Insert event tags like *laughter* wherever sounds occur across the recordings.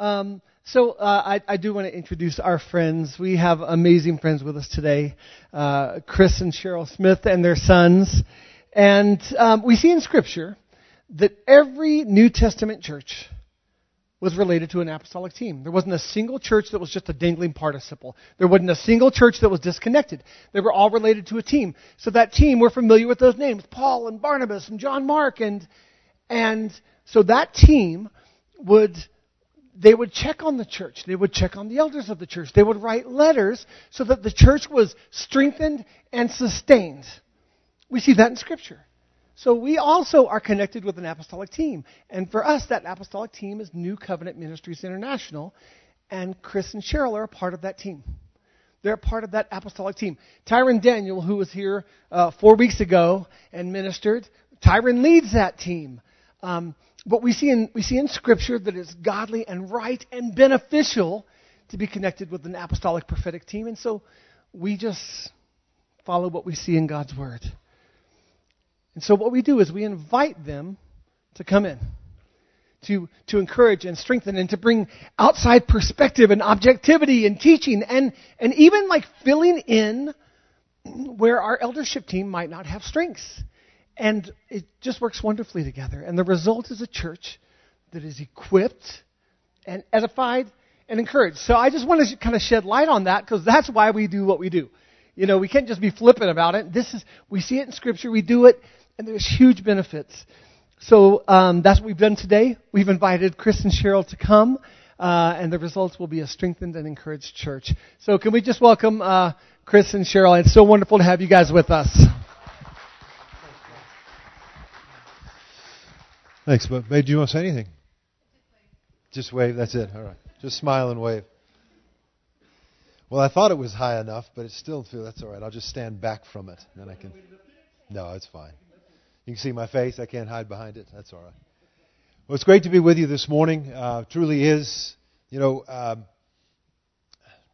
Um, so uh, I, I, do want to introduce our friends. We have amazing friends with us today, uh, Chris and Cheryl Smith and their sons. And um, we see in Scripture that every New Testament church was related to an apostolic team. There wasn't a single church that was just a dangling participle. There wasn't a single church that was disconnected. They were all related to a team. So that team, we're familiar with those names, Paul and Barnabas and John Mark and, and so that team would, they would check on the church. They would check on the elders of the church. They would write letters so that the church was strengthened and sustained. We see that in scripture. So we also are connected with an apostolic team. And for us, that apostolic team is New Covenant Ministries International. And Chris and Cheryl are a part of that team. They're part of that apostolic team. Tyrone Daniel, who was here uh, four weeks ago and ministered, Tyrone leads that team. Um, but we see, in, we see in Scripture that it's godly and right and beneficial to be connected with an apostolic prophetic team. And so we just follow what we see in God's Word. And so what we do is we invite them to come in, to, to encourage and strengthen and to bring outside perspective and objectivity and teaching and, and even like filling in where our eldership team might not have strengths. And it just works wonderfully together. And the result is a church that is equipped and edified and encouraged. So I just want to kind of shed light on that because that's why we do what we do. You know, we can't just be flippant about it. This is, we see it in Scripture, we do it and there's huge benefits. So um, that's what we've done today. We've invited Chris and Cheryl to come, uh, and the results will be a strengthened and encouraged church. So can we just welcome uh, Chris and Cheryl? It's so wonderful to have you guys with us. Thanks, but May, do you want to say anything? Just wave. That's it. All right. Just smile and wave. Well, I thought it was high enough, but it still feels that's all right. I'll just stand back from it, then I can. No, it's fine. You can see my face. I can't hide behind it. That's all right. Well, it's great to be with you this morning. Uh, truly is. You know, um,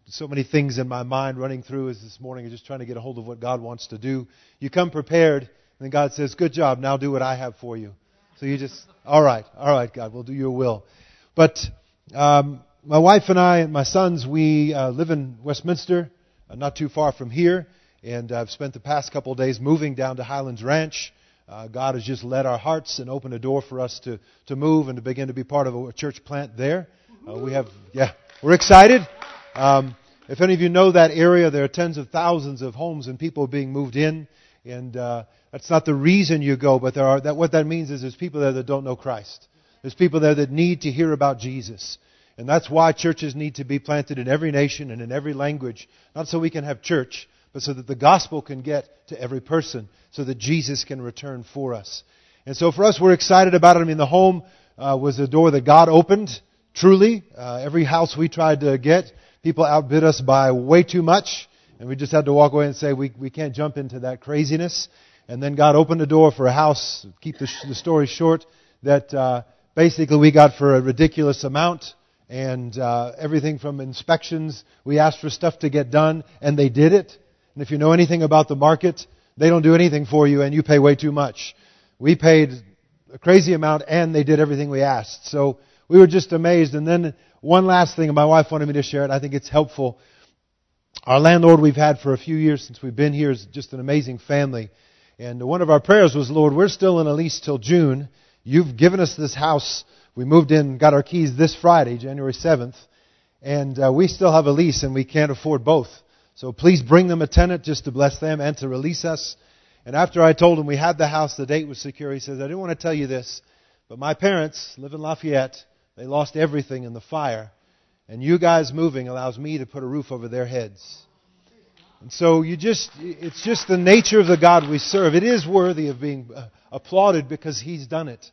so many things in my mind running through as this morning, just trying to get a hold of what God wants to do. You come prepared, and then God says, "Good job. Now do what I have for you." So you just, all right, all right, God, we'll do your will. But um, my wife and I and my sons, we uh, live in Westminster, uh, not too far from here, and I've spent the past couple of days moving down to Highlands Ranch. Uh, God has just led our hearts and opened a door for us to, to move and to begin to be part of a church plant there. Uh, we have, yeah, we're excited. Um, if any of you know that area, there are tens of thousands of homes and people being moved in, and uh, that's not the reason you go. But there are that what that means is there's people there that don't know Christ. There's people there that need to hear about Jesus, and that's why churches need to be planted in every nation and in every language, not so we can have church, but so that the gospel can get to every person, so that Jesus can return for us. And so for us, we're excited about it. I mean, the home uh, was a door that God opened, truly. Uh, every house we tried to get, people outbid us by way too much, and we just had to walk away and say, we, we can't jump into that craziness. And then God opened the door for a house, keep the, the story short, that uh, basically we got for a ridiculous amount and uh, everything from inspections. We asked for stuff to get done, and they did it. And if you know anything about the market, they don't do anything for you and you pay way too much. We paid a crazy amount and they did everything we asked. So we were just amazed. And then one last thing, and my wife wanted me to share it. I think it's helpful. Our landlord we've had for a few years since we've been here is just an amazing family. And one of our prayers was, Lord, we're still in a lease till June. You've given us this house. We moved in, got our keys this Friday, January 7th. And uh, we still have a lease and we can't afford both. So please bring them a tenant just to bless them and to release us. And after I told him we had the house, the date was secure, he says, I didn't want to tell you this, but my parents live in Lafayette. They lost everything in the fire. And you guys moving allows me to put a roof over their heads. So you just, it's just the nature of the God we serve. It is worthy of being uh, applauded because He's done it.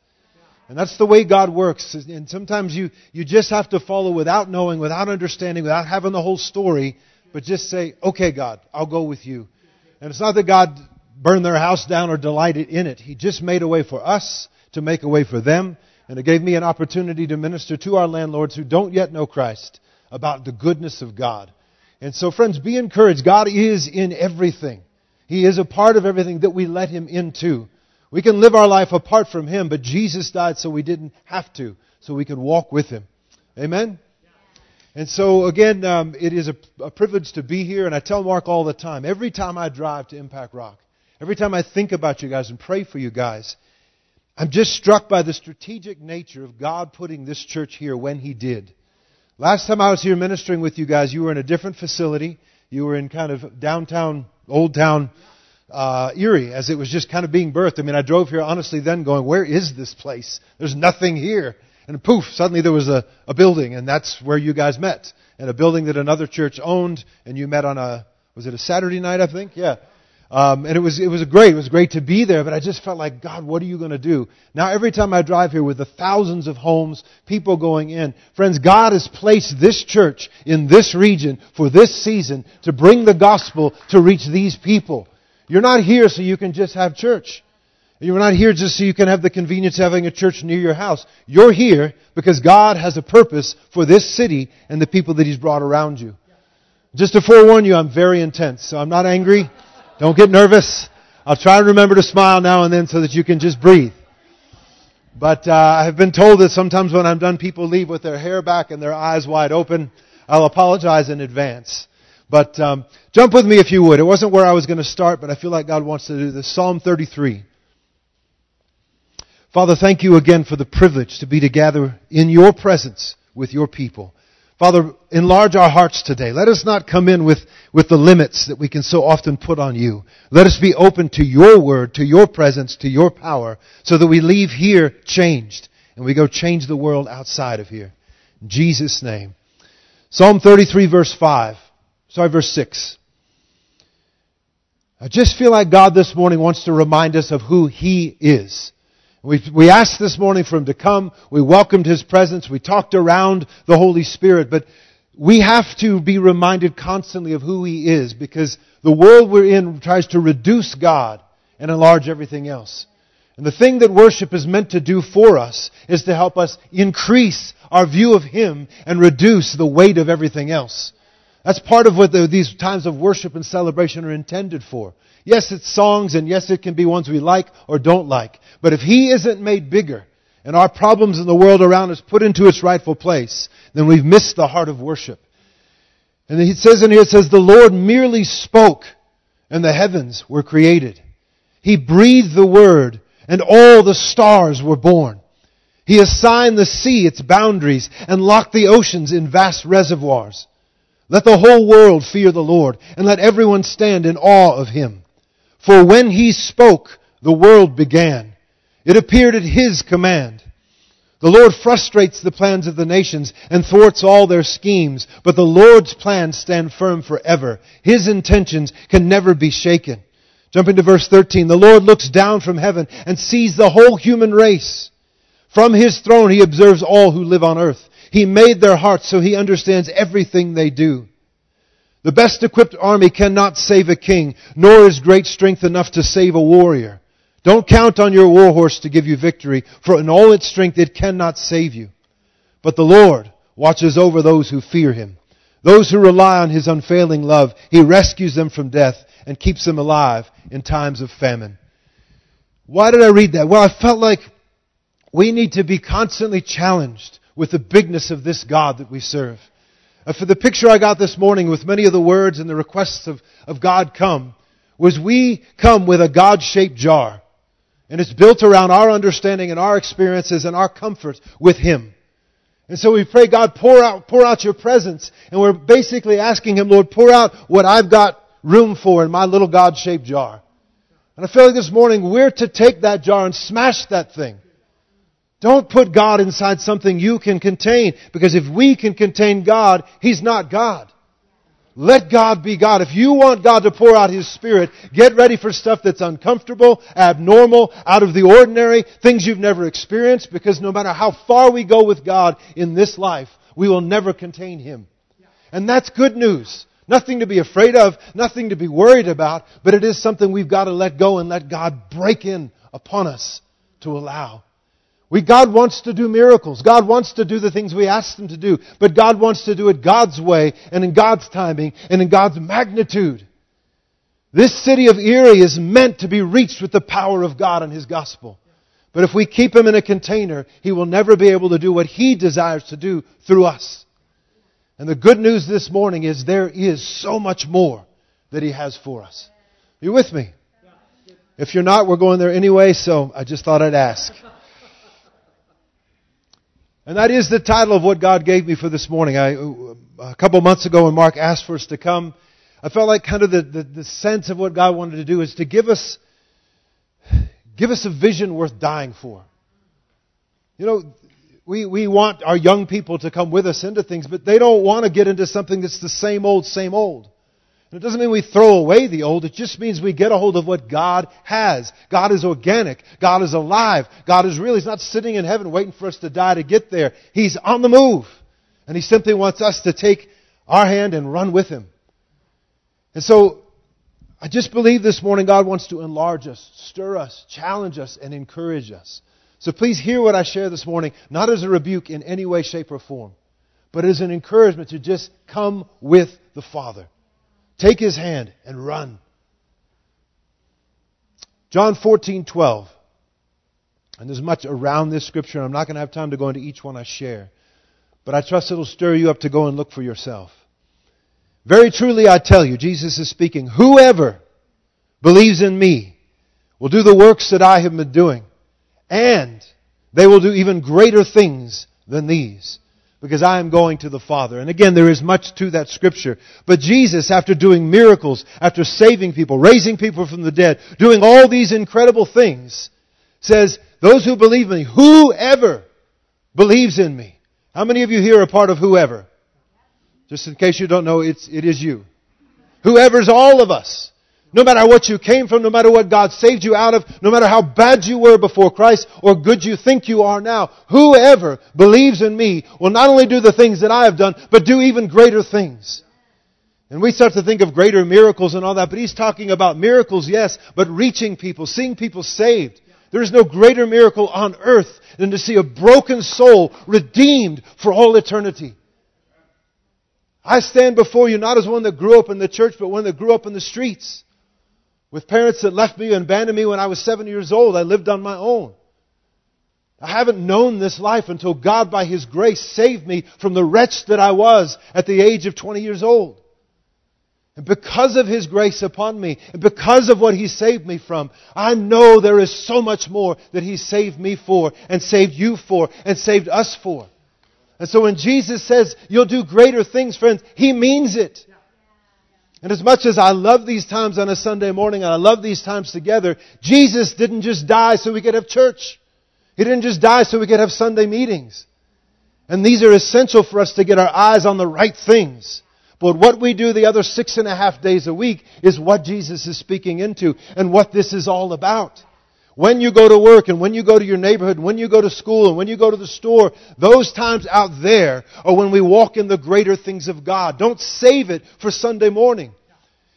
And that's the way God works. And sometimes you, you just have to follow without knowing, without understanding, without having the whole story but just say, okay, God, I'll go with you. And it's not that God burned their house down or delighted in it. He just made a way for us to make a way for them. And it gave me an opportunity to minister to our landlords who don't yet know Christ about the goodness of God. And so, friends, be encouraged. God is in everything. He is a part of everything that we let Him into. We can live our life apart from Him, but Jesus died so we didn't have to, so we could walk with Him. Amen? And so, again, um, it is a, a privilege to be here, and I tell Mark all the time every time I drive to Impact Rock, every time I think about you guys and pray for you guys, I'm just struck by the strategic nature of God putting this church here when He did. Last time I was here ministering with you guys, you were in a different facility. You were in kind of downtown, old town uh, Erie, as it was just kind of being birthed. I mean, I drove here honestly then going, where is this place? There's nothing here. And poof, suddenly there was a, a building, and that's where you guys met. And a building that another church owned, and you met on a, was it a Saturday night, I think? Yeah. Um, and it was, it was great. It was great to be there, but I just felt like, God, what are you going to do? Now, every time I drive here with the thousands of homes, people going in, friends, God has placed this church in this region for this season to bring the gospel to reach these people. You're not here so you can just have church. You're not here just so you can have the convenience of having a church near your house. You're here because God has a purpose for this city and the people that He's brought around you. Just to forewarn you, I'm very intense, so I'm not angry. Don't get nervous. I'll try to remember to smile now and then so that you can just breathe. But uh, I have been told that sometimes when I'm done, people leave with their hair back and their eyes wide open. I'll apologize in advance. But um, jump with me if you would. It wasn't where I was going to start, but I feel like God wants to do this. Psalm 33. Father, thank you again for the privilege to be together in your presence with your people. Father, enlarge our hearts today. Let us not come in with, with the limits that we can so often put on you. Let us be open to your word, to your presence, to your power, so that we leave here changed and we go change the world outside of here. In Jesus' name. Psalm 33 verse 5. Sorry, verse 6. I just feel like God this morning wants to remind us of who He is. We, we asked this morning for him to come. We welcomed his presence. We talked around the Holy Spirit. But we have to be reminded constantly of who he is because the world we're in tries to reduce God and enlarge everything else. And the thing that worship is meant to do for us is to help us increase our view of Him and reduce the weight of everything else. That's part of what the, these times of worship and celebration are intended for. Yes, it's songs, and yes, it can be ones we like or don't like. But if He isn't made bigger, and our problems in the world around us put into its rightful place, then we've missed the heart of worship. And he says in here, it says, the Lord merely spoke, and the heavens were created. He breathed the word, and all the stars were born. He assigned the sea its boundaries, and locked the oceans in vast reservoirs. Let the whole world fear the Lord, and let everyone stand in awe of him. For when he spoke, the world began. It appeared at his command. The Lord frustrates the plans of the nations and thwarts all their schemes, but the Lord's plans stand firm forever. His intentions can never be shaken. Jumping to verse 13. The Lord looks down from heaven and sees the whole human race. From his throne he observes all who live on earth. He made their hearts so he understands everything they do. The best equipped army cannot save a king, nor is great strength enough to save a warrior. Don't count on your war horse to give you victory, for in all its strength it cannot save you. But the Lord watches over those who fear him. Those who rely on his unfailing love, he rescues them from death and keeps them alive in times of famine. Why did I read that? Well, I felt like we need to be constantly challenged with the bigness of this God that we serve. Uh, for the picture I got this morning with many of the words and the requests of, of God come was we come with a God-shaped jar. And it's built around our understanding and our experiences and our comfort with Him. And so we pray, God, pour out, pour out your presence. And we're basically asking Him, Lord, pour out what I've got room for in my little God-shaped jar. And I feel like this morning we're to take that jar and smash that thing. Don't put God inside something you can contain, because if we can contain God, He's not God. Let God be God. If you want God to pour out His Spirit, get ready for stuff that's uncomfortable, abnormal, out of the ordinary, things you've never experienced, because no matter how far we go with God in this life, we will never contain Him. And that's good news. Nothing to be afraid of, nothing to be worried about, but it is something we've got to let go and let God break in upon us to allow. We, God wants to do miracles. God wants to do the things we ask Him to do. But God wants to do it God's way and in God's timing and in God's magnitude. This city of Erie is meant to be reached with the power of God and His gospel. But if we keep him in a container, he will never be able to do what he desires to do through us. And the good news this morning is there is so much more that he has for us. Are you with me? If you're not, we're going there anyway, so I just thought I'd ask. And that is the title of what God gave me for this morning. I, uh, a couple months ago when Mark asked for us to come, I felt like kind of the, the, the sense of what God wanted to do is to give us Give us a vision worth dying for. You know, we, we want our young people to come with us into things, but they don't want to get into something that's the same old, same old. And it doesn't mean we throw away the old, it just means we get a hold of what God has. God is organic. God is alive. God is real. He's not sitting in heaven waiting for us to die to get there. He's on the move. And He simply wants us to take our hand and run with Him. And so I just believe this morning God wants to enlarge us, stir us, challenge us, and encourage us. So please hear what I share this morning, not as a rebuke in any way, shape, or form, but as an encouragement to just come with the Father. Take His hand and run. John 14, 12. And there's much around this scripture, I'm not going to have time to go into each one I share. But I trust it'll stir you up to go and look for yourself. Very truly I tell you, Jesus is speaking, whoever believes in me will do the works that I have been doing, and they will do even greater things than these, because I am going to the Father. And again, there is much to that scripture. But Jesus, after doing miracles, after saving people, raising people from the dead, doing all these incredible things, says, those who believe in me, whoever believes in me. How many of you here are part of whoever? Just in case you don't know, it's, it is you. Whoever's all of us. No matter what you came from, no matter what God saved you out of, no matter how bad you were before Christ or good you think you are now, whoever believes in me will not only do the things that I have done, but do even greater things. And we start to think of greater miracles and all that, but he's talking about miracles, yes, but reaching people, seeing people saved. There is no greater miracle on earth than to see a broken soul redeemed for all eternity. I stand before you not as one that grew up in the church, but one that grew up in the streets. With parents that left me and abandoned me when I was seven years old. I lived on my own. I haven't known this life until God, by His grace, saved me from the wretch that I was at the age of 20 years old. And because of His grace upon me, and because of what He saved me from, I know there is so much more that He saved me for, and saved you for, and saved us for. And so when Jesus says, you'll do greater things, friends, He means it. And as much as I love these times on a Sunday morning and I love these times together, Jesus didn't just die so we could have church. He didn't just die so we could have Sunday meetings. And these are essential for us to get our eyes on the right things. But what we do the other six and a half days a week is what Jesus is speaking into and what this is all about. When you go to work and when you go to your neighborhood, when you go to school and when you go to the store, those times out there are when we walk in the greater things of God. Don't save it for Sunday morning.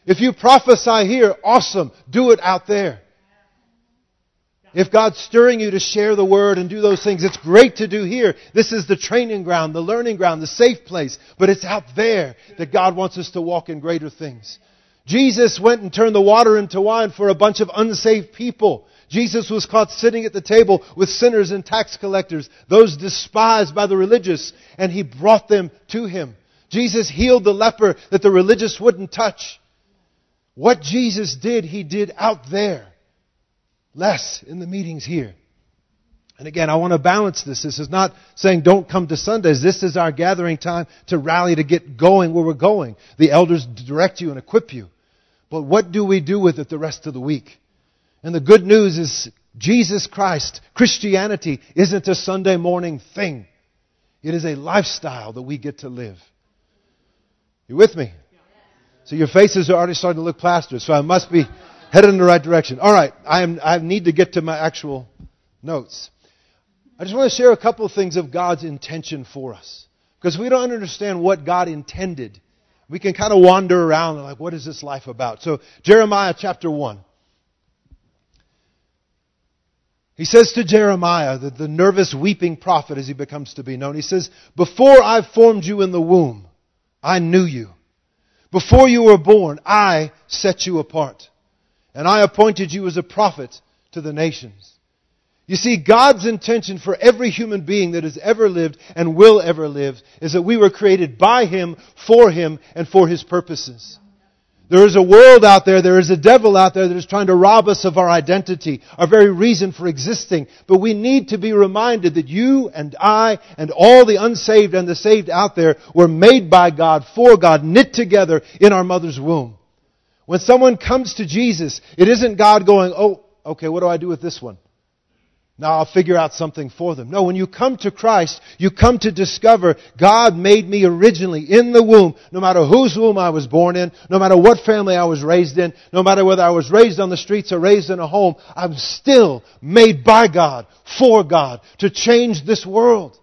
If you prophesy here, awesome. Do it out there. If God's stirring you to share the word and do those things, it's great to do here. This is the training ground, the learning ground, the safe place. But it's out there that God wants us to walk in greater things. Jesus went and turned the water into wine for a bunch of unsaved people. Jesus was caught sitting at the table with sinners and tax collectors, those despised by the religious, and he brought them to him. Jesus healed the leper that the religious wouldn't touch. What Jesus did, he did out there. Less in the meetings here. And again, I want to balance this. This is not saying don't come to Sundays. This is our gathering time to rally to get going where we're going. The elders direct you and equip you. But what do we do with it the rest of the week? And the good news is Jesus Christ, Christianity, isn't a Sunday morning thing. It is a lifestyle that we get to live. You with me? So your faces are already starting to look plastered, so I must be headed in the right direction. All right, I, am, I need to get to my actual notes. I just want to share a couple of things of God's intention for us. Because we don't understand what God intended. We can kind of wander around like, what is this life about? So, Jeremiah chapter 1. He says to Jeremiah, the, the nervous weeping prophet as he becomes to be known, he says, Before I formed you in the womb, I knew you. Before you were born, I set you apart. And I appointed you as a prophet to the nations. You see, God's intention for every human being that has ever lived and will ever live is that we were created by Him, for Him, and for His purposes. There is a world out there, there is a devil out there that is trying to rob us of our identity, our very reason for existing. But we need to be reminded that you and I and all the unsaved and the saved out there were made by God, for God, knit together in our mother's womb. When someone comes to Jesus, it isn't God going, oh, okay, what do I do with this one? Now I'll figure out something for them. No, when you come to Christ, you come to discover God made me originally in the womb, no matter whose womb I was born in, no matter what family I was raised in, no matter whether I was raised on the streets or raised in a home, I'm still made by God, for God, to change this world.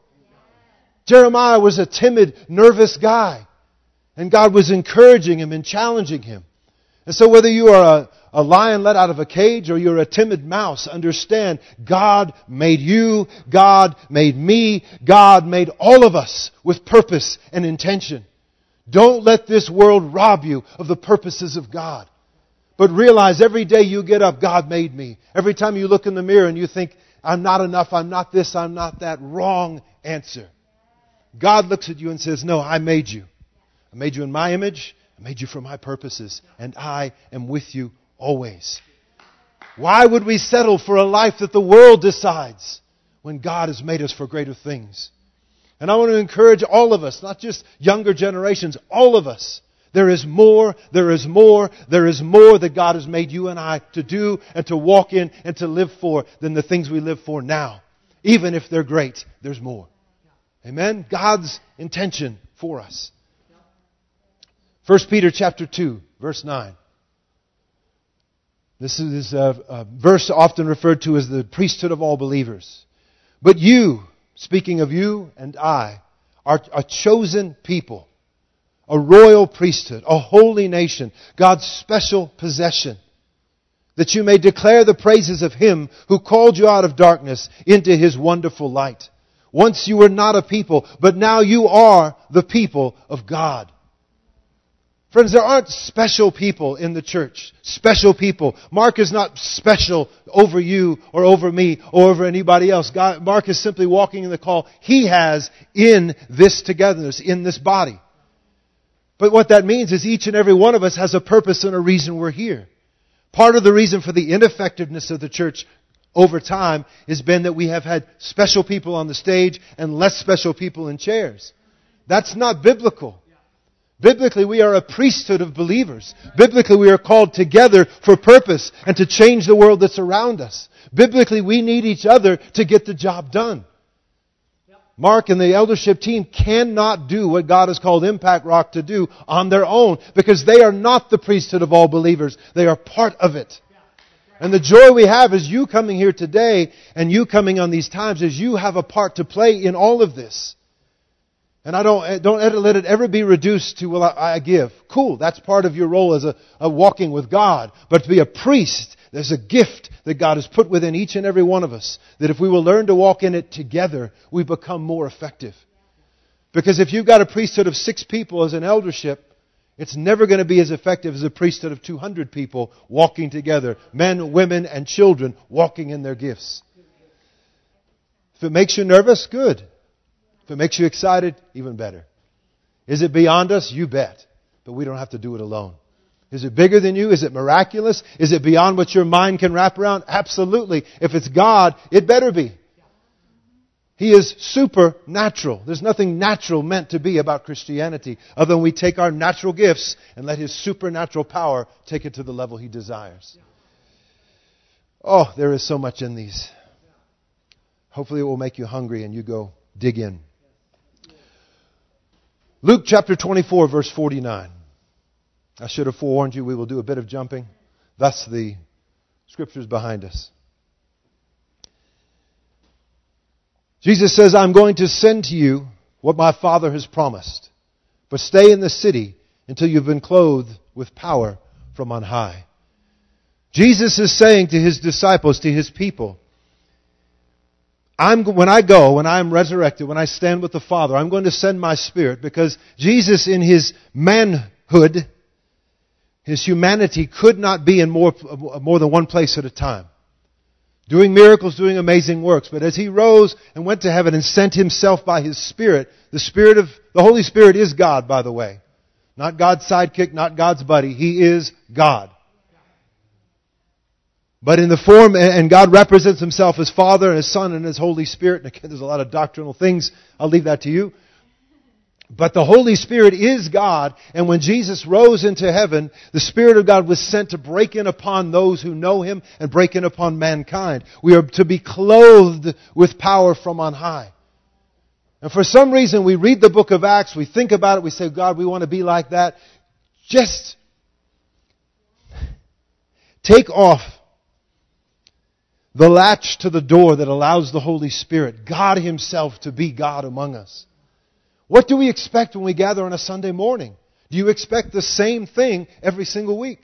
Jeremiah was a timid, nervous guy, and God was encouraging him and challenging him. And so whether you are a, a lion let out of a cage or you're a timid mouse, understand God made you, God made me, God made all of us with purpose and intention. Don't let this world rob you of the purposes of God. But realize every day you get up, God made me. Every time you look in the mirror and you think, I'm not enough, I'm not this, I'm not that, wrong answer. God looks at you and says, No, I made you. I made you in my image. I made you for my purposes, and I am with you always. Why would we settle for a life that the world decides when God has made us for greater things? And I want to encourage all of us, not just younger generations, all of us. There is more, there is more, there is more that God has made you and I to do and to walk in and to live for than the things we live for now. Even if they're great, there's more. Amen? God's intention for us. 1 Peter chapter 2, verse 9. This is a, a, verse often referred to as the priesthood of all believers. But you, speaking of you and I, are a chosen people, a royal priesthood, a holy nation, God's special possession, that you may declare the praises of Him who called you out of darkness into His wonderful light. Once you were not a people, but now you are the people of God. Friends, there aren't special people in the church. Special people. Mark is not special over you or over me or over anybody else. God, Mark is simply walking in the call he has in this togetherness, in this body. But what that means is each and every one of us has a purpose and a reason we're here. Part of the reason for the ineffectiveness of the church over time has been that we have had special people on the stage and less special people in chairs. That's not biblical. Biblically, we are a priesthood of believers. Biblically, we are called together for purpose and to change the world that's around us. Biblically, we need each other to get the job done. Mark and the eldership team cannot do what God has called Impact Rock to do on their own because they are not the priesthood of all believers. They are part of it. And the joy we have is you coming here today and you coming on these times is you have a part to play in all of this. And I don't, eh, don't let it ever be reduced to, well, I, I give. Cool, that's part of your role as a, a walking with God. But to be a priest, there's a gift that God has put within each and every one of us. That if we will learn to walk in it together, we become more effective. Because if you've got a priesthood of six people as an eldership, it's never going to be as effective as a priesthood of 200 people walking together. Men, women, and children walking in their gifts. If it makes you nervous, good. If it makes you excited, even better. Is it beyond us? You bet. But we don't have to do it alone. Is it bigger than you? Is it miraculous? Is it beyond what your mind can wrap around? Absolutely. If it's God, it better be. He is supernatural. There's nothing natural meant to be about Christianity other than we take our natural gifts and let His supernatural power take it to the level He desires. Oh, there is so much in these. Hopefully it will make you hungry and you go dig in. Luke chapter 24, verse 49. I should have forewarned you, we will do a bit of jumping. That's the scriptures behind us. Jesus says, I'm going to send to you what my Father has promised, but stay in the city until you've been clothed with power from on high. Jesus is saying to his disciples, to his people, I'm, when I go, when I'm resurrected, when I stand with the Father, I'm going to send my Spirit because Jesus in His manhood, His humanity could not be in more, more than one place at a time. doing miracles, doing amazing works. But as he rose and went to heaven and sent himself by his Spirit, the Spirit of, the Holy Spirit is God, by the way. Not God's sidekick, not God's buddy. He is God. But in the form, and God represents himself as Father and as Son and as Holy Spirit. And again, there's a lot of doctrinal things. I'll leave that to you. But the Holy Spirit is God, and when Jesus rose into heaven, the Spirit of God was sent to break in upon those who know Him and break in upon mankind. We are to be clothed with power from on high. And for some reason, we read the book of Acts, we think about it, we say, God, we want to be like that. Just take off the latch to the door that allows the Holy Spirit, God Himself, to be God among us. What do we expect when we gather on a Sunday morning? Do you expect the same thing every single week?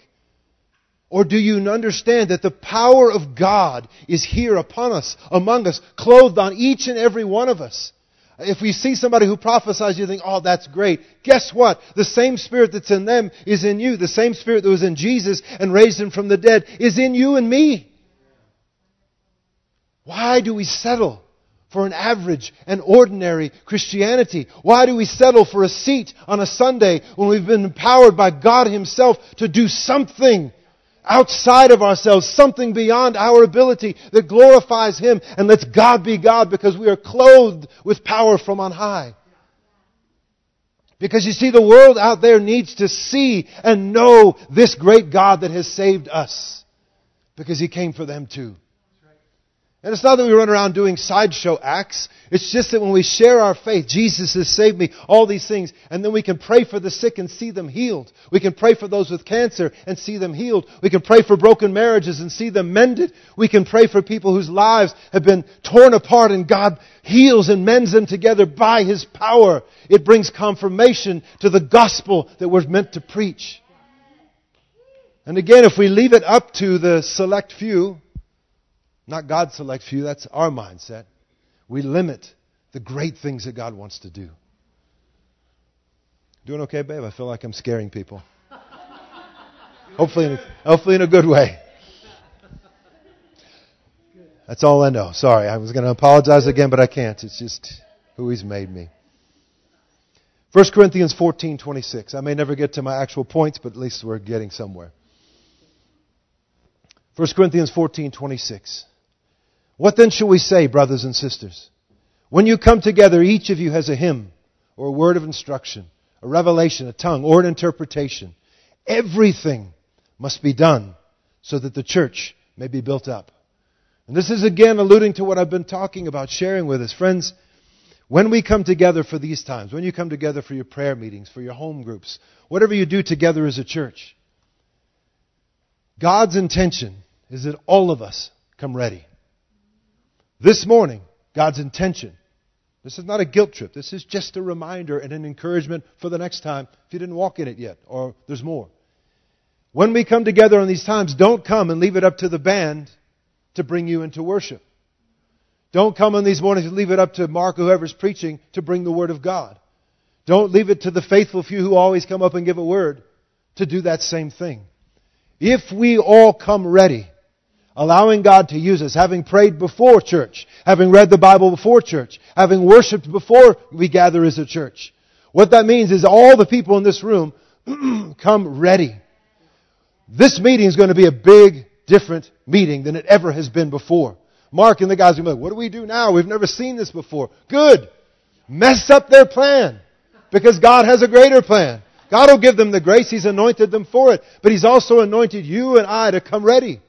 Or do you understand that the power of God is here upon us, among us, clothed on each and every one of us? If we see somebody who prophesies, you think, oh, that's great. Guess what? The same spirit that's in them is in you. The same spirit that was in Jesus and raised him from the dead is in you and me. Why do we settle for an average and ordinary Christianity? Why do we settle for a seat on a Sunday when we've been empowered by God Himself to do something outside of ourselves, something beyond our ability that glorifies Him and lets God be God because we are clothed with power from on high? Because you see, the world out there needs to see and know this great God that has saved us. Because He came for them too. And it's not that we run around doing sideshow acts. It's just that when we share our faith, Jesus has saved me, all these things, and then we can pray for the sick and see them healed. We can pray for those with cancer and see them healed. We can pray for broken marriages and see them mended. We can pray for people whose lives have been torn apart and God heals and mends them together by His power. It brings confirmation to the gospel that we're meant to preach. And again, if we leave it up to the select few, not God selects you, that's our mindset. We limit the great things that God wants to do. Doing okay, babe? I feel like I'm scaring people. *laughs* hopefully, in a, hopefully in a good way. That's all I know. Sorry, I was going to apologize again, but I can't. It's just who He's made me. 1 Corinthians 14:26. I may never get to my actual points, but at least we're getting somewhere. 1 Corinthians 14:26. What then shall we say, brothers and sisters? When you come together, each of you has a hymn or a word of instruction, a revelation, a tongue, or an interpretation. Everything must be done so that the church may be built up. And this is again alluding to what I've been talking about, sharing with us. Friends, when we come together for these times, when you come together for your prayer meetings, for your home groups, whatever you do together as a church, God's intention is that all of us come ready. This morning, God's intention. This is not a guilt trip. This is just a reminder and an encouragement for the next time if you didn't walk in it yet, or there's more. When we come together on these times, don't come and leave it up to the band to bring you into worship. Don't come on these mornings and leave it up to Mark, whoever's preaching, to bring the Word of God. Don't leave it to the faithful few who always come up and give a word to do that same thing. If we all come ready, allowing God to use us, having prayed before church, having read the Bible before church, having worshiped before we gather as a church. What that means is all the people in this room *clears throat* come ready. This meeting is going to be a big, different meeting than it ever has been before. Mark and the guys are like, what do we do now? We've never seen this before. Good. Mess up their plan. Because God has a greater plan. God will give them the grace. He's anointed them for it. But He's also anointed you and I to come ready.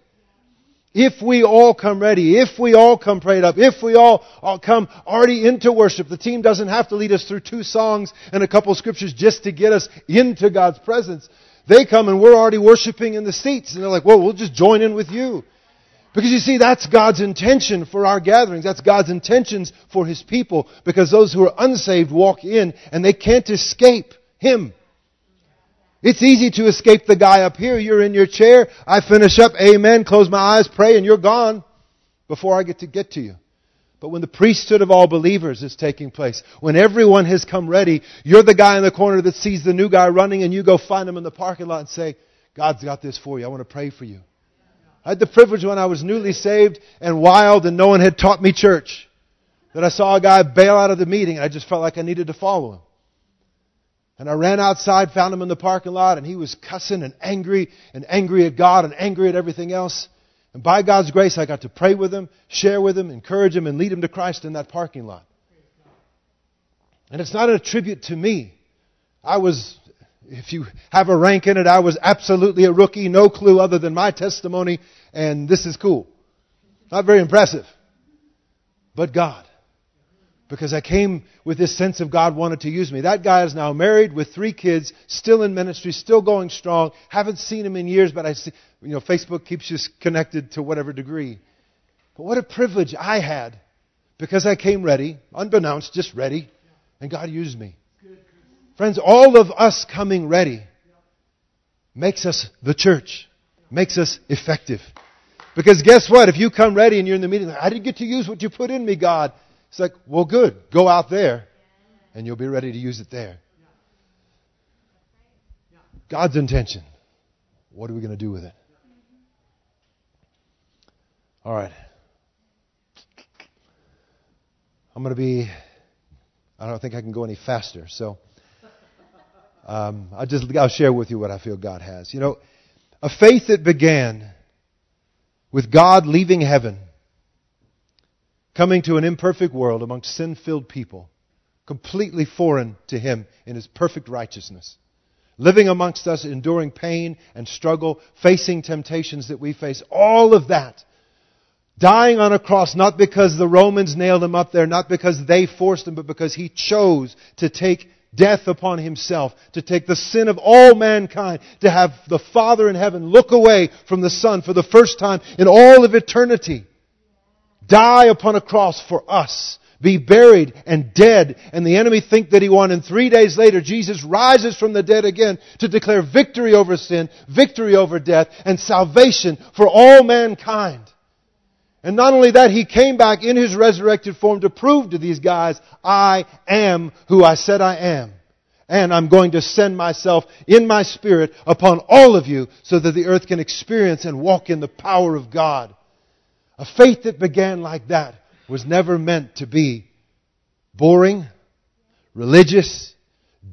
If we all come ready, if we all come prayed up, if we all, all come already into worship, the team doesn't have to lead us through two songs and a couple scriptures just to get us into God's presence. They come and we're already worshiping in the seats and they're like, well, we'll just join in with you. Because you see, that's God's intention for our gatherings. That's God's intentions for His people. Because those who are unsaved walk in and they can't escape Him. It's easy to escape the guy up here. You're in your chair. I finish up. Amen. Close my eyes, pray, and you're gone before I get to get to you. But when the priesthood of all believers is taking place, when everyone has come ready, you're the guy in the corner that sees the new guy running and you go find him in the parking lot and say, God's got this for you. I want to pray for you. I had the privilege when I was newly saved and wild and no one had taught me church that I saw a guy bail out of the meeting and I just felt like I needed to follow him. And I ran outside, found him in the parking lot, and he was cussing and angry and angry at God and angry at everything else. And by God's grace, I got to pray with him, share with him, encourage him, and lead him to Christ in that parking lot. And it's not a tribute to me. I was, if you have a rank in it, I was absolutely a rookie, no clue other than my testimony, and this is cool. Not very impressive. But God because I came with this sense of God wanted to use me. That guy is now married with three kids, still in ministry, still going strong. Haven't seen him in years, but I see, you know, Facebook keeps you connected to whatever degree. But what a privilege I had because I came ready, unbeknownst, just ready, and God used me. Friends, all of us coming ready makes us the church, makes us effective. Because guess what? If you come ready and you're in the meeting, I didn't get to use what you put in me, God. It's like, well, good. Go out there and you'll be ready to use it there. God's intention. What are we going to do with it? All right. I'm going to be, I don't think I can go any faster. So um, I just, I'll share with you what I feel God has. You know, a faith that began with God leaving heaven coming to an imperfect world amongst sin filled people, completely foreign to Him in His perfect righteousness. Living amongst us, enduring pain and struggle, facing temptations that we face, all of that. Dying on a cross, not because the Romans nailed him up there, not because they forced him, but because he chose to take death upon himself, to take the sin of all mankind, to have the Father in heaven look away from the Son for the first time in all of eternity die upon a cross for us, be buried and dead, and the enemy think that he won, and three days later Jesus rises from the dead again to declare victory over sin, victory over death, and salvation for all mankind. And not only that, he came back in his resurrected form to prove to these guys, I am who I said I am. And I'm going to send myself in my spirit upon all of you so that the earth can experience and walk in the power of God. A faith that began like that was never meant to be boring, religious,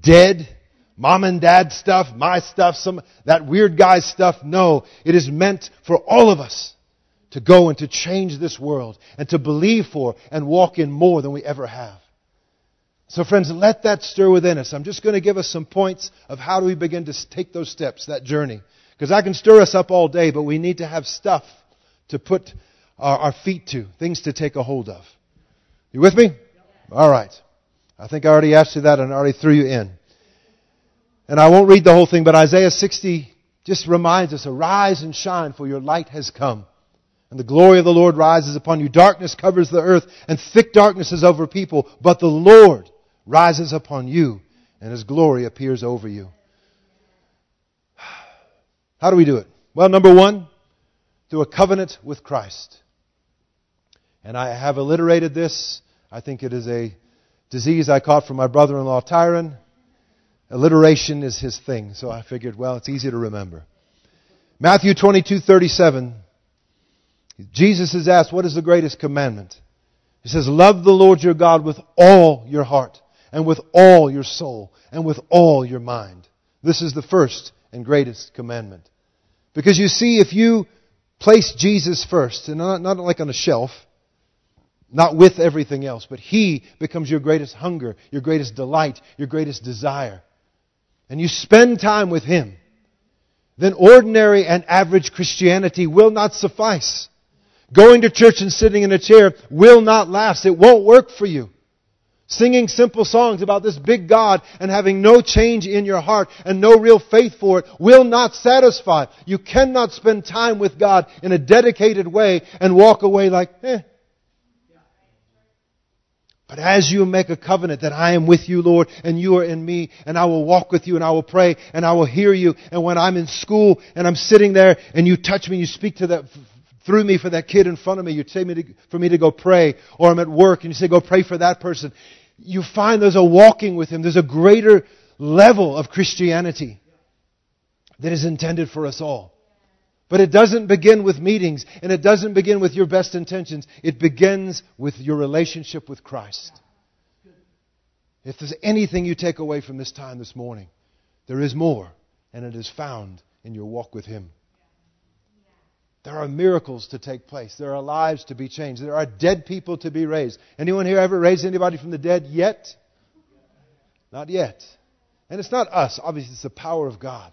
dead, mom and dad stuff, my stuff, some, that weird guy stuff. No, it is meant for all of us to go and to change this world and to believe for and walk in more than we ever have. So friends, let that stir within us. I'm just going to give us some points of how do we begin to take those steps, that journey. Because I can stir us up all day, but we need to have stuff to put our, our feet to, things to take a hold of. You with me? All right. I think I already asked you that and I already threw you in. And I won't read the whole thing, but Isaiah 60 just reminds us, arise and shine for your light has come. And the glory of the Lord rises upon you. Darkness covers the earth and thick darkness is over people, but the Lord rises upon you and his glory appears over you. *sighs* How do we do it? Well, number one, through a covenant with Christ. And I have alliterated this. I think it is a disease I caught from my brother in law, Tyrone. Alliteration is his thing, so I figured, well, it's easy to remember. Matthew 22 37. Jesus is asked, What is the greatest commandment? He says, Love the Lord your God with all your heart, and with all your soul, and with all your mind. This is the first and greatest commandment. Because you see, if you place Jesus first, and not, not like on a shelf, not with everything else, but He becomes your greatest hunger, your greatest delight, your greatest desire. And you spend time with Him. Then ordinary and average Christianity will not suffice. Going to church and sitting in a chair will not last. It won't work for you. Singing simple songs about this big God and having no change in your heart and no real faith for it will not satisfy. You cannot spend time with God in a dedicated way and walk away like, eh, but as you make a covenant that I am with you, Lord, and you are in me, and I will walk with you, and I will pray, and I will hear you, and when I'm in school, and I'm sitting there, and you touch me, you speak to that, through me for that kid in front of me, you say me to, for me to go pray, or I'm at work, and you say, go pray for that person. You find there's a walking with Him, there's a greater level of Christianity that is intended for us all. But it doesn't begin with meetings, and it doesn't begin with your best intentions. It begins with your relationship with Christ. If there's anything you take away from this time this morning, there is more, and it is found in your walk with Him. There are miracles to take place. There are lives to be changed. There are dead people to be raised. Anyone here ever raised anybody from the dead yet? Not yet. And it's not us. Obviously, it's the power of God.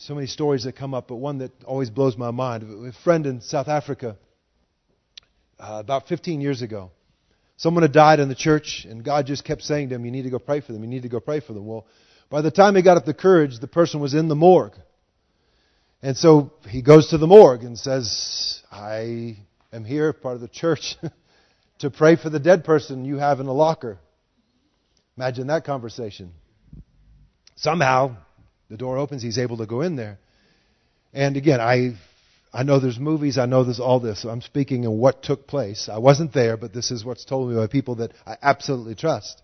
So many stories that come up, but one that always blows my mind. A friend in South Africa, uh, about 15 years ago, someone had died in the church, and God just kept saying to him, You need to go pray for them. You need to go pray for them. Well, by the time he got up the courage, the person was in the morgue. And so he goes to the morgue and says, I am here, part of the church, *laughs* to pray for the dead person you have in the locker. Imagine that conversation. Somehow, the door opens, he's able to go in there. And again, I, I know there's movies, I know there's all this. So I'm speaking of what took place. I wasn't there, but this is what's told me by people that I absolutely trust.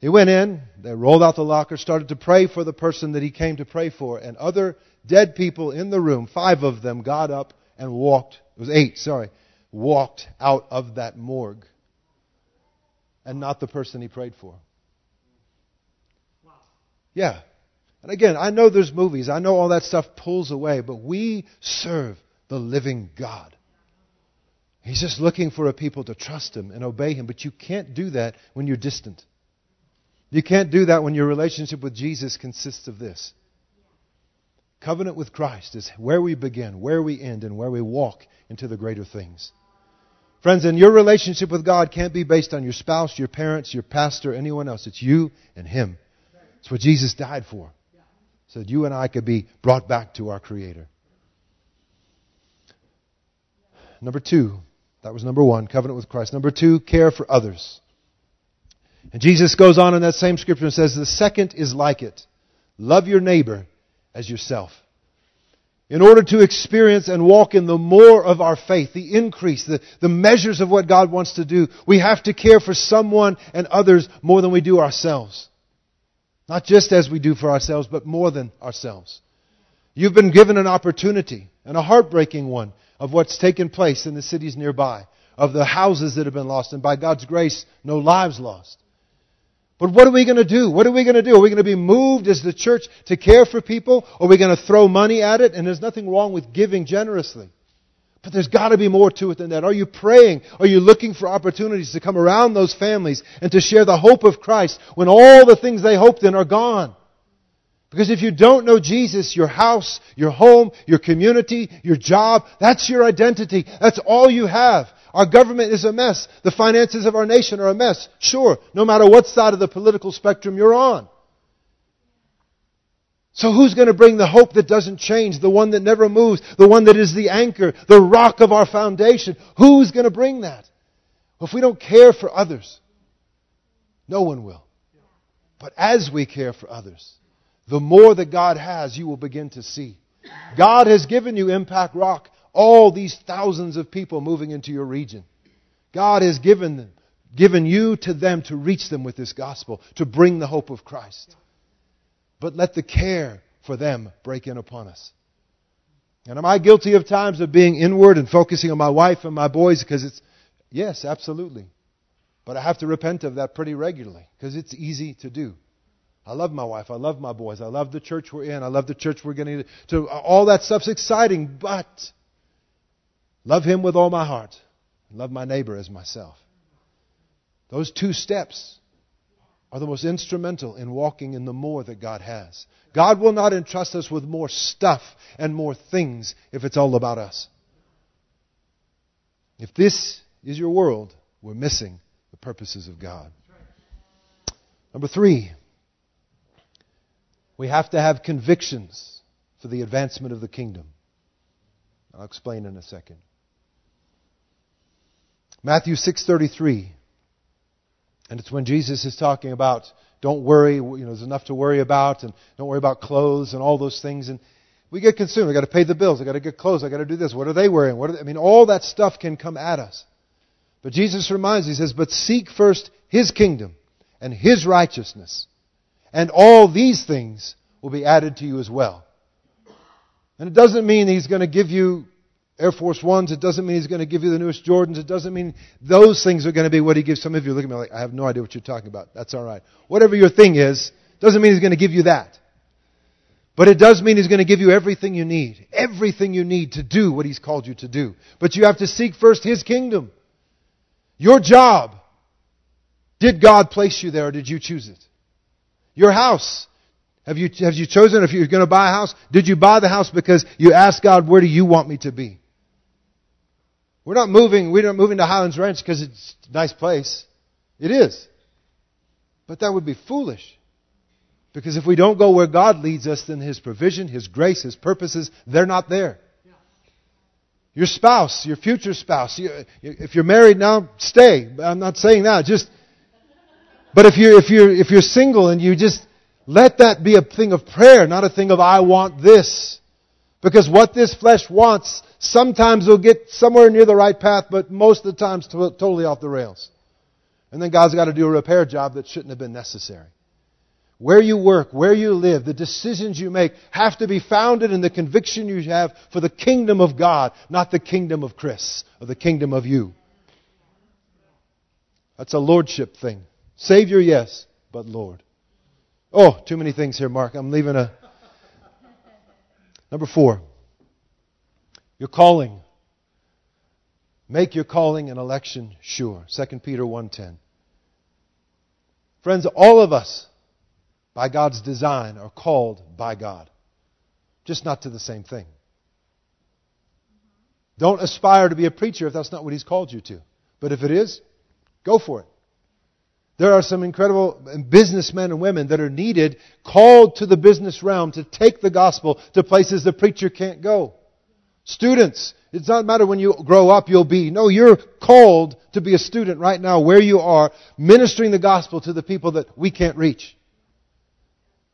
He went in, they rolled out the locker, started to pray for the person that he came to pray for, and other dead people in the room, five of them, got up and walked, it was eight, sorry, walked out of that morgue. And not the person he prayed for. Wow. Yeah. And again, I know there's movies, I know all that stuff pulls away, but we serve the living God. He's just looking for a people to trust Him and obey Him, but you can't do that when you're distant. You can't do that when your relationship with Jesus consists of this. Covenant with Christ is where we begin, where we end, and where we walk into the greater things. Friends, and your relationship with God can't be based on your spouse, your parents, your pastor, anyone else. It's you and Him. It's what Jesus died for. So that you and I could be brought back to our Creator. Number two, that was number one, covenant with Christ. Number two, care for others. And Jesus goes on in that same scripture and says, the second is like it. Love your neighbor as yourself. In order to experience and walk in the more of our faith, the increase, the, the measures of what God wants to do, we have to care for someone and others more than we do ourselves. Not just as we do for ourselves, but more than ourselves. You've been given an opportunity, and a heartbreaking one, of what's taken place in the cities nearby, of the houses that have been lost, and by God's grace, no lives lost. But what are we going to do? What are we going to do? Are we going to be moved as the church to care for people? Are we going to throw money at it? And there's nothing wrong with giving generously. But there's got to be more to it than that. Are you praying? Are you looking for opportunities to come around those families and to share the hope of Christ when all the things they hoped in are gone? Because if you don't know Jesus, your house, your home, your community, your job, that's your identity. That's all you have. Our government is a mess. The finances of our nation are a mess. Sure, no matter what side of the political spectrum you're on. So who's going to bring the hope that doesn't change, the one that never moves, the one that is the anchor, the rock of our foundation? Who's going to bring that? If we don't care for others, no one will. But as we care for others, the more that God has, you will begin to see. God has given you Impact Rock, all these thousands of people moving into your region. God has given them, given you to them to reach them with this gospel, to bring the hope of Christ but let the care for them break in upon us. And am I guilty of times of being inward and focusing on my wife and my boys? Because it's, yes, absolutely. But I have to repent of that pretty regularly because it's easy to do. I love my wife. I love my boys. I love the church we're in. I love the church we're getting to. All that stuff's exciting, but love Him with all my heart. Love my neighbor as myself. Those two steps are the most instrumental in walking in the more that God has. God will not entrust us with more stuff and more things if it's all about us. If this is your world, we're missing the purposes of God. Number three, we have to have convictions for the advancement of the kingdom. I'll explain in a second. Matthew 6:33 and it's when Jesus is talking about don't worry, you know, there's enough to worry about, and don't worry about clothes and all those things. And we get consumed. I got to pay the bills. I got to get clothes. I've got to do this. What are they wearing? What they? I mean, all that stuff can come at us. But Jesus reminds, He says, but seek first His kingdom and His righteousness, and all these things will be added to you as well. And it doesn't mean He's going to give you Air Force Ones. It doesn't mean He's going to give you the newest Jordans. It doesn't mean those things are going to be what He gives. Some of you look at me like, I have no idea what you're talking about. That's all right. Whatever your thing is, doesn't mean He's going to give you that. But it does mean He's going to give you everything you need. Everything you need to do what He's called you to do. But you have to seek first His kingdom. Your job. Did God place you there or did you choose it? Your house. Have you, have you chosen if you're going to buy a house? Did you buy the house because you asked God, where do you want me to be? We're not moving, we're not moving to Highlands Ranch because it's a nice place. It is. But that would be foolish. Because if we don't go where God leads us, then His provision, His grace, His purposes, they're not there. Your spouse, your future spouse, you, if you're married now, stay. I'm not saying that. Just, but if you're, if you're, if you're single and you just let that be a thing of prayer, not a thing of I want this. Because what this flesh wants, sometimes will get somewhere near the right path, but most of the times totally off the rails. And then God's got to do a repair job that shouldn't have been necessary. Where you work, where you live, the decisions you make have to be founded in the conviction you have for the kingdom of God, not the kingdom of Chris or the kingdom of you. That's a lordship thing. Savior, yes, but Lord. Oh, too many things here, Mark. I'm leaving a. Number four, your calling. Make your calling and election sure. 2 Peter 1.10. Friends, all of us by God's design, are called by God. Just not to the same thing. Don't aspire to be a preacher if that's not what He's called you to. But if it is, go for it. There are some incredible businessmen and women that are needed, called to the business realm to take the gospel to places the preacher can't go. Students, it doesn't matter when you grow up you'll be. No, you're called to be a student right now where you are, ministering the gospel to the people that we can't reach.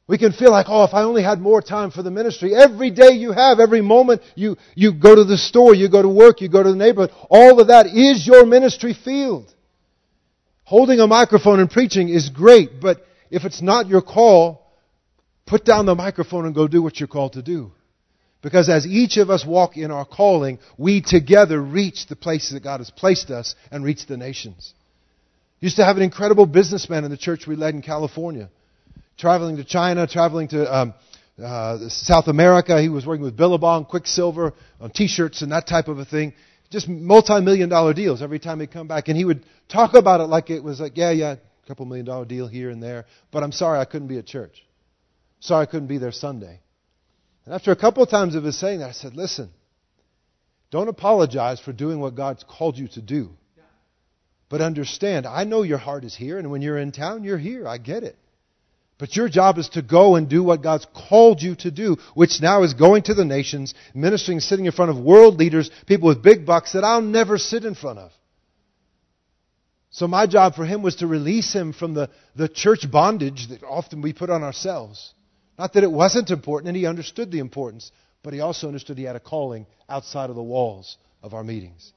We can feel like, oh, if I only had more time for the ministry. Every day you have, every moment you, you go to the store, you go to work, you go to the neighborhood, all of that is your ministry field. Holding a microphone and preaching is great, but if it's not your call, put down the microphone and go do what you're called to do. Because as each of us walk in our calling, we together reach the places that God has placed us and reach the nations. Used to have an incredible businessman in the church we led in California traveling to China, traveling to um, uh, South America. He was working with Billabong, Quiksilver, on T-shirts and that type of a thing. Just multi-million dollar deals every time he'd come back. And he would talk about it like it was like, yeah, yeah, a couple million dollar deal here and there. But I'm sorry I couldn't be at church. Sorry I couldn't be there Sunday. And after a couple of times of his saying that, I said, listen, don't apologize for doing what God's called you to do. But understand, I know your heart is here, and when you're in town, you're here. I get it. But your job is to go and do what God's called you to do, which now is going to the nations, ministering, sitting in front of world leaders, people with big bucks that I'll never sit in front of. So my job for him was to release him from the, the church bondage that often we put on ourselves. Not that it wasn't important, and he understood the importance, but he also understood he had a calling outside of the walls of our meetings.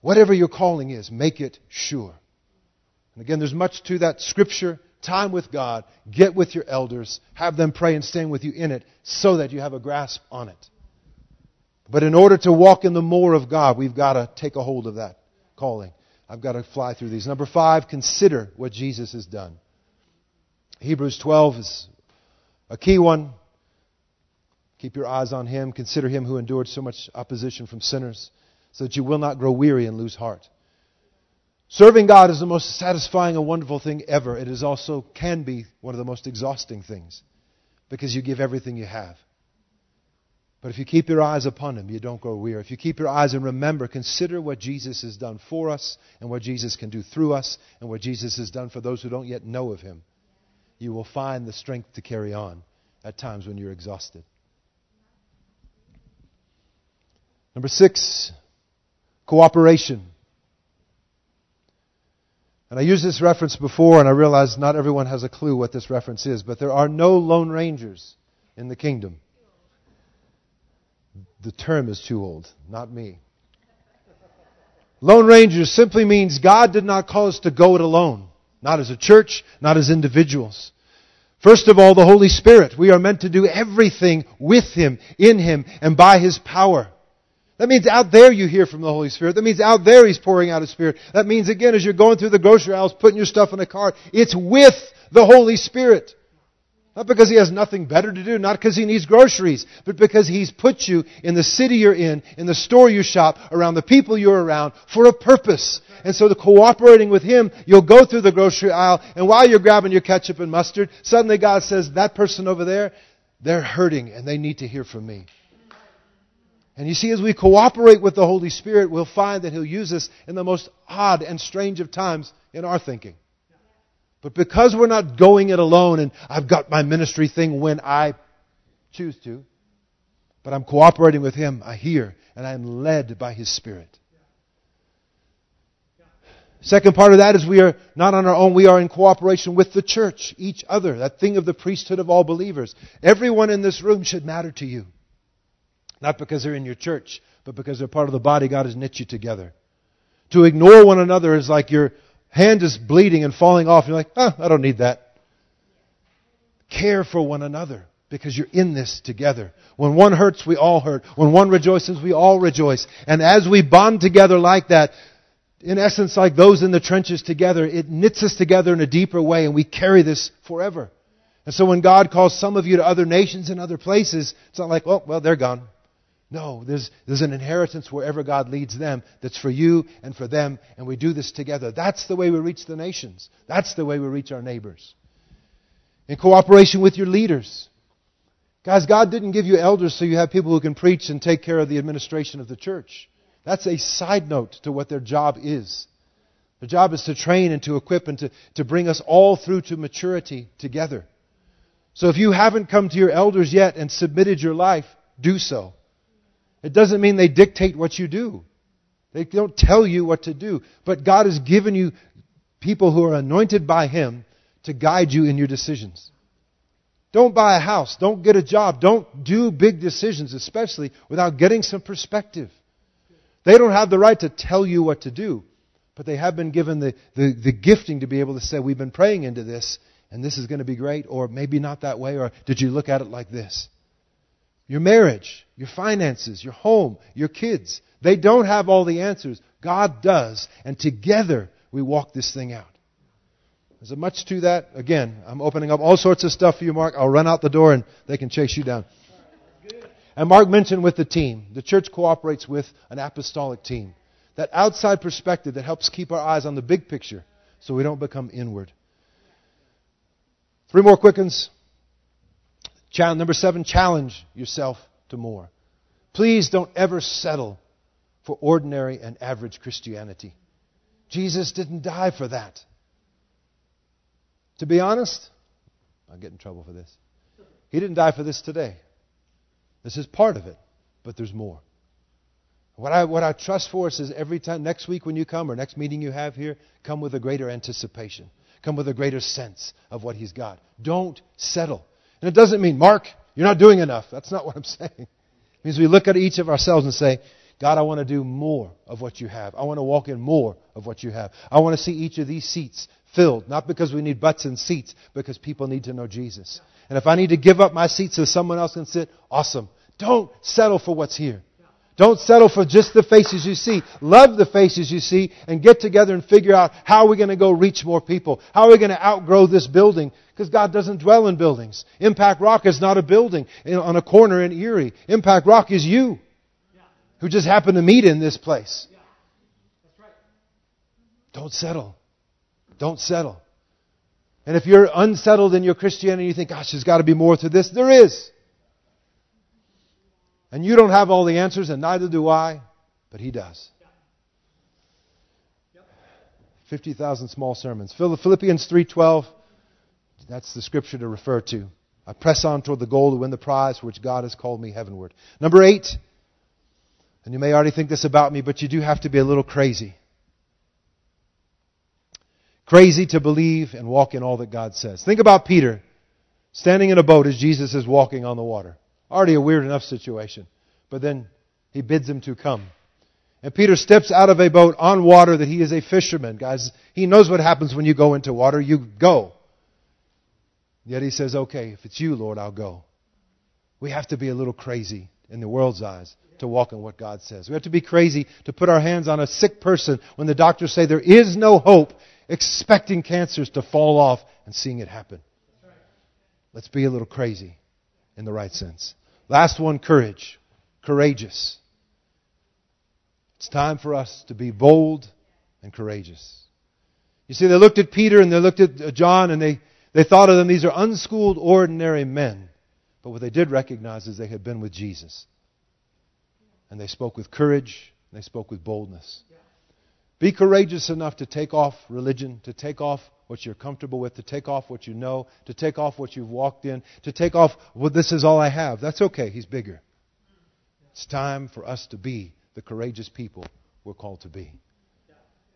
Whatever your calling is, make it sure. And again, there's much to that scripture time with God, get with your elders, have them pray and stand with you in it so that you have a grasp on it. But in order to walk in the more of God, we've got to take a hold of that calling. I've got to fly through these. Number five, consider what Jesus has done. Hebrews 12 is a key one. Keep your eyes on him. Consider him who endured so much opposition from sinners, so that you will not grow weary and lose heart. Serving God is the most satisfying and wonderful thing ever. It is also can be one of the most exhausting things because you give everything you have. But if you keep your eyes upon Him, you don't grow weary. If you keep your eyes and remember, consider what Jesus has done for us and what Jesus can do through us and what Jesus has done for those who don't yet know of Him, you will find the strength to carry on at times when you're exhausted. Number six, cooperation. And I used this reference before, and I realize not everyone has a clue what this reference is, but there are no lone rangers in the kingdom. The term is too old, not me. Lone rangers simply means God did not call us to go it alone. Not as a church, not as individuals. First of all, the Holy Spirit. We are meant to do everything with Him, in Him, and by His power. That means out there you hear from the Holy Spirit. That means out there He's pouring out His Spirit. That means again as you're going through the grocery aisles, putting your stuff in a cart, it's with the Holy Spirit. Not because he has nothing better to do, not because he needs groceries, but because he's put you in the city you're in, in the store you shop, around the people you're around, for a purpose. And so the cooperating with him, you'll go through the grocery aisle, and while you're grabbing your ketchup and mustard, suddenly God says, that person over there, they're hurting and they need to hear from me. And you see, as we cooperate with the Holy Spirit, we'll find that He'll use us in the most odd and strange of times in our thinking. But because we're not going it alone and I've got my ministry thing when I choose to, but I'm cooperating with Him, I hear and I'm led by His Spirit. Second part of that is we are not on our own, we are in cooperation with the church, each other, that thing of the priesthood of all believers. Everyone in this room should matter to you. Not because they're in your church, but because they're part of the body God has knit you together. To ignore one another is like you're hand is bleeding and falling off. You're like, oh, I don't need that. Care for one another because you're in this together. When one hurts, we all hurt. When one rejoices, we all rejoice. And as we bond together like that, in essence, like those in the trenches together, it knits us together in a deeper way and we carry this forever. And so when God calls some of you to other nations and other places, it's not like, oh, well, they're gone. No, there's, there's an inheritance wherever God leads them that's for you and for them, and we do this together. That's the way we reach the nations. That's the way we reach our neighbors. In cooperation with your leaders. Guys, God didn't give you elders so you have people who can preach and take care of the administration of the church. That's a side note to what their job is. Their job is to train and to equip and to, to bring us all through to maturity together. So if you haven't come to your elders yet and submitted your life, do so. It doesn't mean they dictate what you do. They don't tell you what to do. But God has given you people who are anointed by Him to guide you in your decisions. Don't buy a house. Don't get a job. Don't do big decisions, especially without getting some perspective. They don't have the right to tell you what to do, but they have been given the, the, the gifting to be able to say, We've been praying into this, and this is going to be great, or maybe not that way, or did you look at it like this? Your marriage, your finances, your home, your kids. They don't have all the answers. God does. And together we walk this thing out. Is there much to that? Again, I'm opening up all sorts of stuff for you, Mark. I'll run out the door and they can chase you down. And Mark mentioned with the team. The church cooperates with an apostolic team. That outside perspective that helps keep our eyes on the big picture so we don't become inward. Three more quick ones. Challenge, number seven, challenge yourself to more. Please don't ever settle for ordinary and average Christianity. Jesus didn't die for that. To be honest, I'll get in trouble for this. He didn't die for this today. This is part of it, but there's more. What I, what I trust for us is every time, next week when you come or next meeting you have here, come with a greater anticipation. Come with a greater sense of what He's got. Don't settle. And it doesn't mean, Mark, you're not doing enough. That's not *laughs* what I'm saying. It means we look at each of ourselves and say, God, I want to do more of what you have. I want to walk in more of what you have. I want to see each of these seats filled, not because we need butts and seats, because people need to know Jesus. And if I need to give up my seat so someone else can sit, awesome. Don't settle for what's here. Don't settle for just the faces you see. Love the faces you see and get together and figure out how we're going to go reach more people. How are we going to outgrow this building? Because God doesn't dwell in buildings. Impact Rock is not a building on a corner in Erie. Impact Rock is you who just happen to meet in this place. Don't settle. Don't settle. And if you're unsettled in your Christianity, you think, gosh, there's got to be more to this. There is. And you don't have all the answers, and neither do I, but He does. 50,000 small sermons. Philippians 3.12, that's the scripture to refer to. I press on toward the goal to win the prize for which God has called me heavenward. Number eight, and you may already think this about me, but you do have to be a little crazy. Crazy to believe and walk in all that God says. Think about Peter standing in a boat as Jesus is walking on the water. Already a weird enough situation. But then he bids him to come. And Peter steps out of a boat on water that he is a fisherman. Guys, he knows what happens when you go into water. You go. Yet he says, okay, if it's you, Lord, I'll go. We have to be a little crazy in the world's eyes to walk in what God says. We have to be crazy to put our hands on a sick person when the doctors say there is no hope, expecting cancers to fall off and seeing it happen. Let's be a little crazy in the right sense. Last one, courage. Courageous. It's time for us to be bold and courageous. You see, they looked at Peter and they looked at uh, John and they, they thought of them, these are unschooled, ordinary men. But what they did recognize is they had been with Jesus. And they spoke with courage, and they spoke with boldness. Be courageous enough to take off religion, to take off what you're comfortable with, to take off what you know, to take off what you've walked in, to take off, well, this is all I have. That's okay. He's bigger. It's time for us to be the courageous people we're called to be.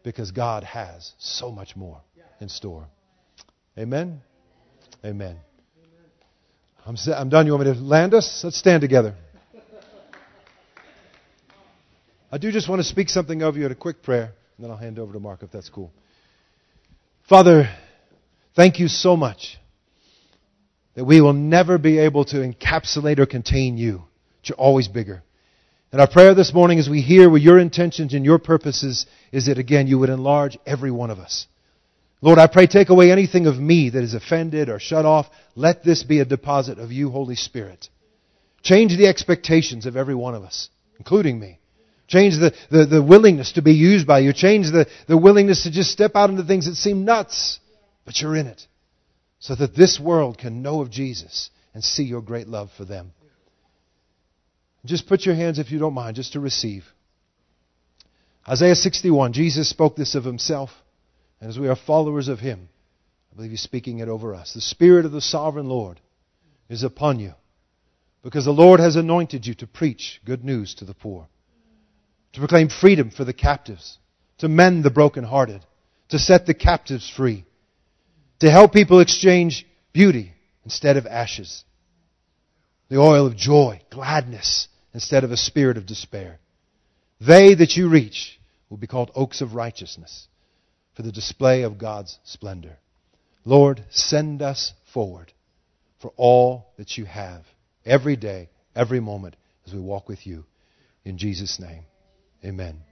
Because God has so much more in store. Amen? Amen. I'm, I'm done. You want me to land us? Let's stand together. I do just want to speak something over you at a quick prayer, and then I'll hand over to Mark if that's cool. Father, thank you so much that we will never be able to encapsulate or contain you. You're always bigger. And our prayer this morning as we hear what your intentions and your purposes is that again you would enlarge every one of us. Lord, I pray take away anything of me that is offended or shut off. Let this be a deposit of you, Holy Spirit. Change the expectations of every one of us, including me. Change the, the, the willingness to be used by you. Change the, the willingness to just step out into things that seem nuts, but you're in it. So that this world can know of Jesus and see your great love for them. Just put your hands, if you don't mind, just to receive. Isaiah 61, Jesus spoke this of himself. And as we are followers of him, I believe he's speaking it over us. The Spirit of the sovereign Lord is upon you because the Lord has anointed you to preach good news to the poor to proclaim freedom for the captives, to mend the brokenhearted, to set the captives free, to help people exchange beauty instead of ashes, the oil of joy, gladness instead of a spirit of despair. They that you reach will be called oaks of righteousness for the display of God's splendor. Lord, send us forward for all that you have every day, every moment as we walk with you. In Jesus' name. Amen.